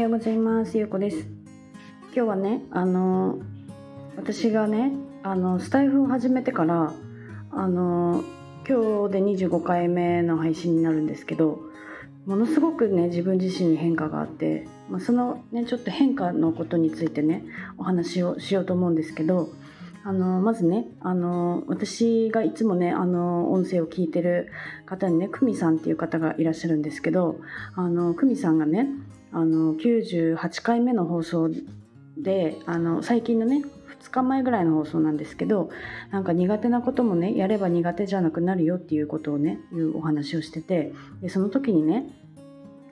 ようございます。ゆうこです。今日はねあの私がねあのスタイフを始めてからあの今日で25回目の配信になるんですけどものすごくね自分自身に変化があって、まあ、そのねちょっと変化のことについてねお話をしようと思うんですけどあのまずねあの私がいつもねあの音声を聞いてる方にね久美さんっていう方がいらっしゃるんですけどあの久美さんがねあの98回目の放送であの最近のね2日前ぐらいの放送なんですけどなんか苦手なこともねやれば苦手じゃなくなるよっていうことをねいうお話をしててでその時にね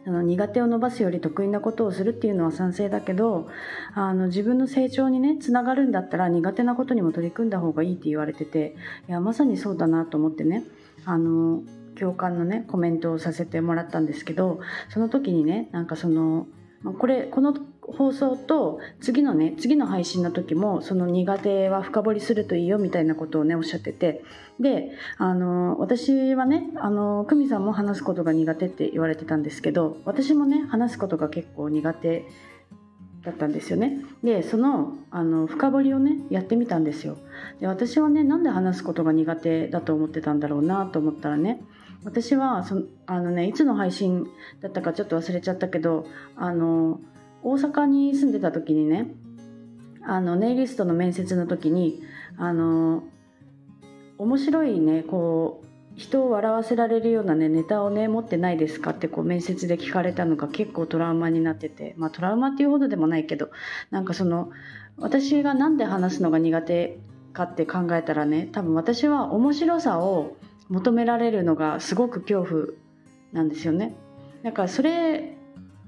あの苦手を伸ばすより得意なことをするっていうのは賛成だけどあの自分の成長にねつながるんだったら苦手なことにも取り組んだ方がいいって言われてていやまさにそうだなと思ってねあの共感のねコメントをさせてもらったんですけどその時にねなんかそのこれこの放送と次のね次の配信の時もその苦手は深掘りするといいよみたいなことをねおっしゃっててであの私はねあの久美さんも話すことが苦手って言われてたんですけど私もね話すことが結構苦手だったんですよね。でそのあの深掘りをねやってみたんですよ。で私はねなんで話すことが苦手だと思ってたんだろうなと思ったらね私はそあのねいつの配信だったかちょっと忘れちゃったけどあの大阪に住んでた時にねあのネイリストの面接の時にあの面白いねこう人を笑わせられるようなねネタをね持ってないですか？ってこう面接で聞かれたのが結構トラウマになっててまあトラウマっていうほどでもないけどなんかその私が何で話すのが苦手かって考えたらね多分私は面白さを求められるのがすごく恐怖なんですよね。だからそれ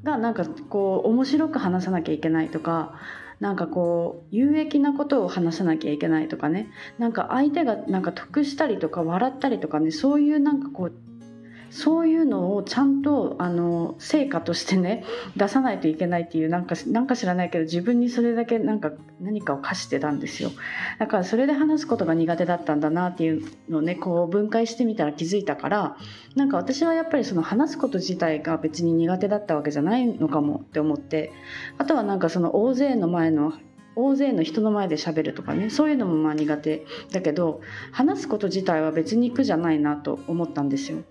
がなんかこう面白く話さなきゃいけないとかなんかこう有益なことを話さなきゃいけないとかね。なんか相手がなんか得したりとか笑ったりとかね。そういうなんかこうそういうのをちゃんとあの成果としてね出さないといけないっていうなんかなんか知らないけど自分にそれだけなんか何かを課してたんですよだからそれで話すことが苦手だったんだなっていうのをねこう分解してみたら気づいたからなんか私はやっぱりその話すこと自体が別に苦手だったわけじゃないのかもって思ってあとはなんかその大勢の前の大勢の人の前で喋るとかねそういうのもまあ苦手だけど話すこと自体は別に苦じゃないなと思ったんですよ。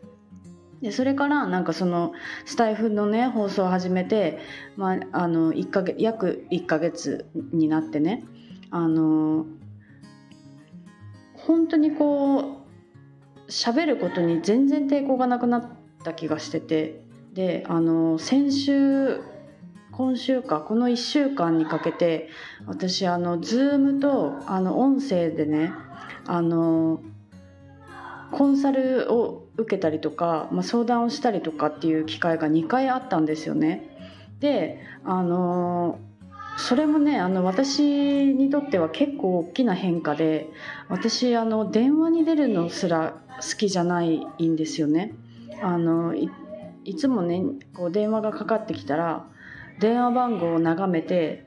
でそれからなんかそのスタイフのね放送を始めて、まあ、あの1ヶ月約1ヶ月になってねあの本当にこう喋ることに全然抵抗がなくなった気がしててであの先週今週かこの1週間にかけて私あの Zoom とあの音声でねあのコンサルを受けたりとか、まあ、相談をしたりとかっていう機会が2回あったんですよね。であのそれもねあの私にとっては結構大きな変化で私あの電話に出るのすら好きじゃないんですよね。あのいつもねこう電話がかかってきたら電話番号を眺めて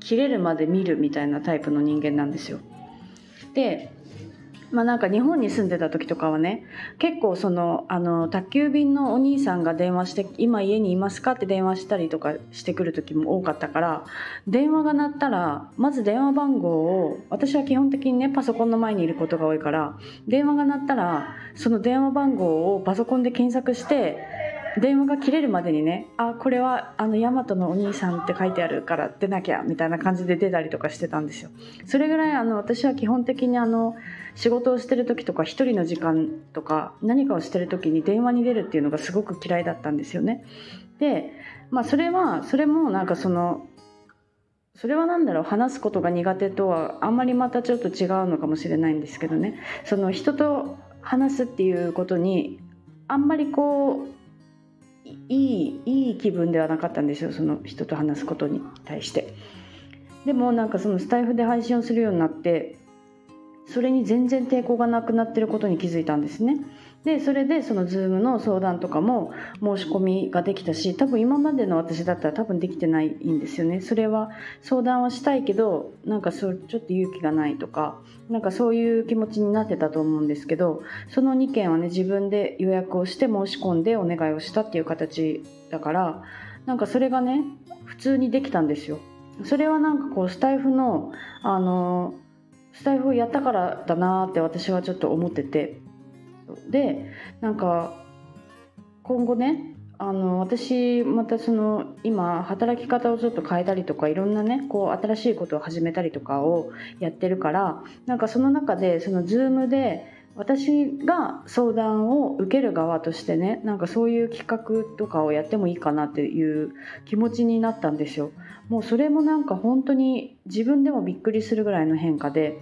切れるまで見るみたいなタイプの人間なんですよ。でまあなんか日本に住んでた時とかはね結構そのあの宅急便のお兄さんが電話して「今家にいますか?」って電話したりとかしてくる時も多かったから電話が鳴ったらまず電話番号を私は基本的にねパソコンの前にいることが多いから電話が鳴ったらその電話番号をパソコンで検索して電話が切れるまでにねあこれはあのヤマトのお兄さんって書いてあるから出なきゃみたいな感じで出たりとかしてたんですよ。それぐらいあの私は基本的にあの仕事をしてる時とか一人の時間とか何かをしてる時に電話に出るっていうのがすごく嫌いだったんですよね。でまあそれはそれもなんかそのそれは何だろう話すことが苦手とはあんまりまたちょっと違うのかもしれないんですけどね。その人と話すっていうことにあんまりこういいいい気分ではなかったんですよその人と話すことに対して。でもなんかそのスタイフで配信をするようになってそれに全然抵抗がなくなってることに気づいたんですね。でそれでその Zoom の相談とかも申し込みができたし多分今までの私だったら多分できてないんですよね。それは相談はしたいけどなんかそうちょっと勇気がないとかなんかそういう気持ちになってたと思うんですけどその2件はね自分で予約をして申し込んでお願いをしたっていう形だからなんかそれがね普通にできたんですよ。それはなんかこうスタイフのあのスタイフをやったからだなって私はちょっと思ってて。でなんか今後ねあの私またその今働き方をちょっと変えたりとかいろんなねこう新しいことを始めたりとかをやってるからなんかその中でその Zoom で私が相談を受ける側としてねなんかそういう企画とかをやってもいいかなっていう気持ちになったんですよ。もうそれもなんか本当に自分でもびっくりするぐらいの変化で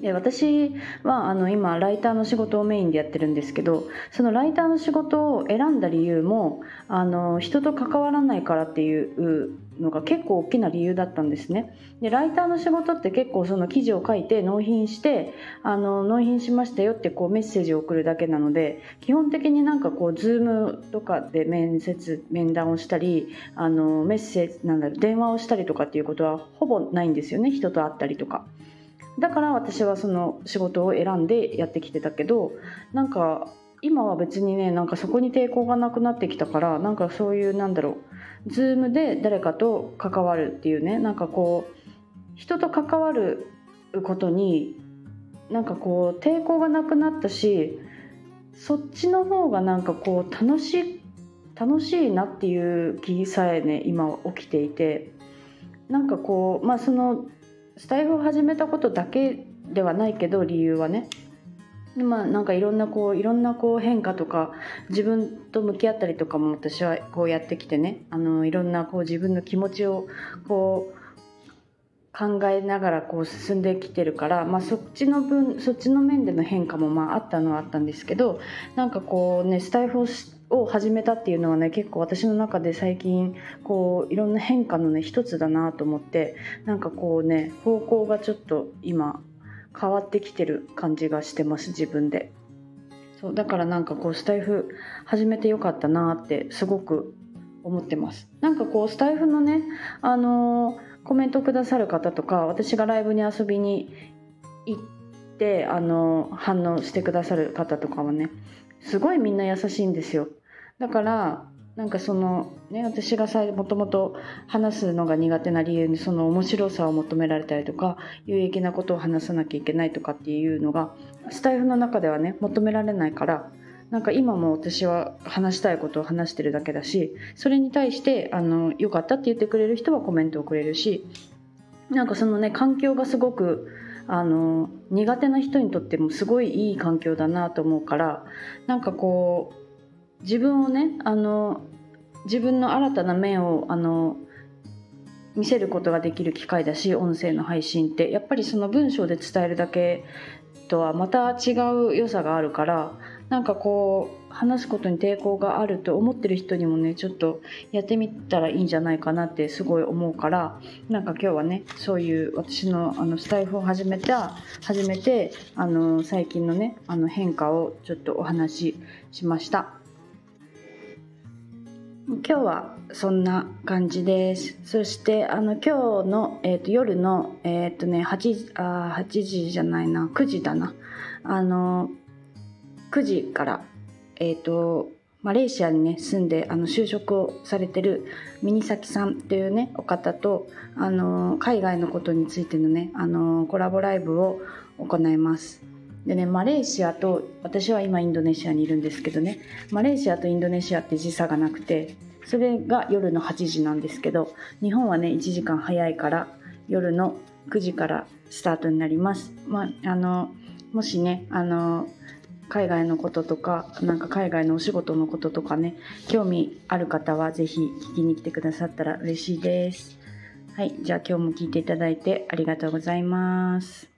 で私はあの今ライターの仕事をメインでやってるんですけどそのライターの仕事を選んだ理由もあの人と関わらないからっていうのが結構大きな理由だったんですねでライターの仕事って結構その記事を書いて納品してあの納品しましたよってこうメッセージを送るだけなので基本的になんかこう Zoom とかで面接面談をしたりあのメッセージなんだろう電話をしたりとかっていうことはほぼないんですよね人と会ったりとか。だから私はその仕事を選んでやってきてたけどなんか今は別にねなんかそこに抵抗がなくなってきたからなんかそういうなんだろう Zoom で誰かと関わるっていうねなんかこう人と関わることになんかこう抵抗がなくなったしそっちの方がなんかこう楽しい楽しいなっていう気さえね今起きていてなんかこうまあそのスタイフを始めたことだけではないけど理由はね。まあなんかいろんなこういろんなこう変化とか自分と向き合ったりとかも私はこうやってきてね。あのいろんなこう自分の気持ちをこう考えながらこう進んできてるから、まあ、そっちの分そっちの面での変化もまああったのはあったんですけどなんかこうねスタイフをしを始めたっていうのはね結構私の中で最近こういろんな変化のね一つだなと思ってなんかこうね方向がちょっと今変わってきてる感じがしてます自分で。そうだからなんかこうスタイフ始めてよかったなってすごく思ってます。なんかこうスタイフのねあのー、コメントくださる方とか私がライブに遊びに行ってあのー、反応してくださる方とかはねすごいみんな優しいんですよ。だからなんかそのね私がさもともと話すのが苦手な理由にその面白さを求められたりとか有益なことを話さなきゃいけないとかっていうのがスタイフの中ではね求められないからなんか今も私は話したいことを話してるだけだしそれに対してあの良かったって言ってくれる人はコメントをくれるしなんかそのね環境がすごくあの苦手な人にとってもすごいいい環境だなと思うからなんかこう自分をねあの自分の新たな面をあの見せることができる機会だし音声の配信ってやっぱりその文章で伝えるだけとはまた違う良さがあるからなんかこう話すことに抵抗があると思ってる人にもねちょっとやってみたらいいんじゃないかなってすごい思うからなんか今日はねそういう私のあのスタイフを始めた始めてあの最近のねあの変化をちょっとお話ししました。今日はそんな感じです。そしてあの今日の、えーと、夜のえっ、ー、とね8あ8時じゃないな9時だなあの9時からえっ、ー、とマレーシアにね住んであの就職をされてるミニサキさんというねお方とあの海外のことについてのねあのコラボライブを行います。でねマレーシアと私は今インドネシアにいるんですけどねマレーシアとインドネシアって時差がなくてそれが夜の8時なんですけど日本はね1時間早いから夜の9時からスタートになります。まあ、あのもしねあの海外のこととかなんか海外のお仕事のこととかね興味ある方は是非聞きに来てくださったら嬉しいです。はい、じゃあ今日も聞いていただいてありがとうございます。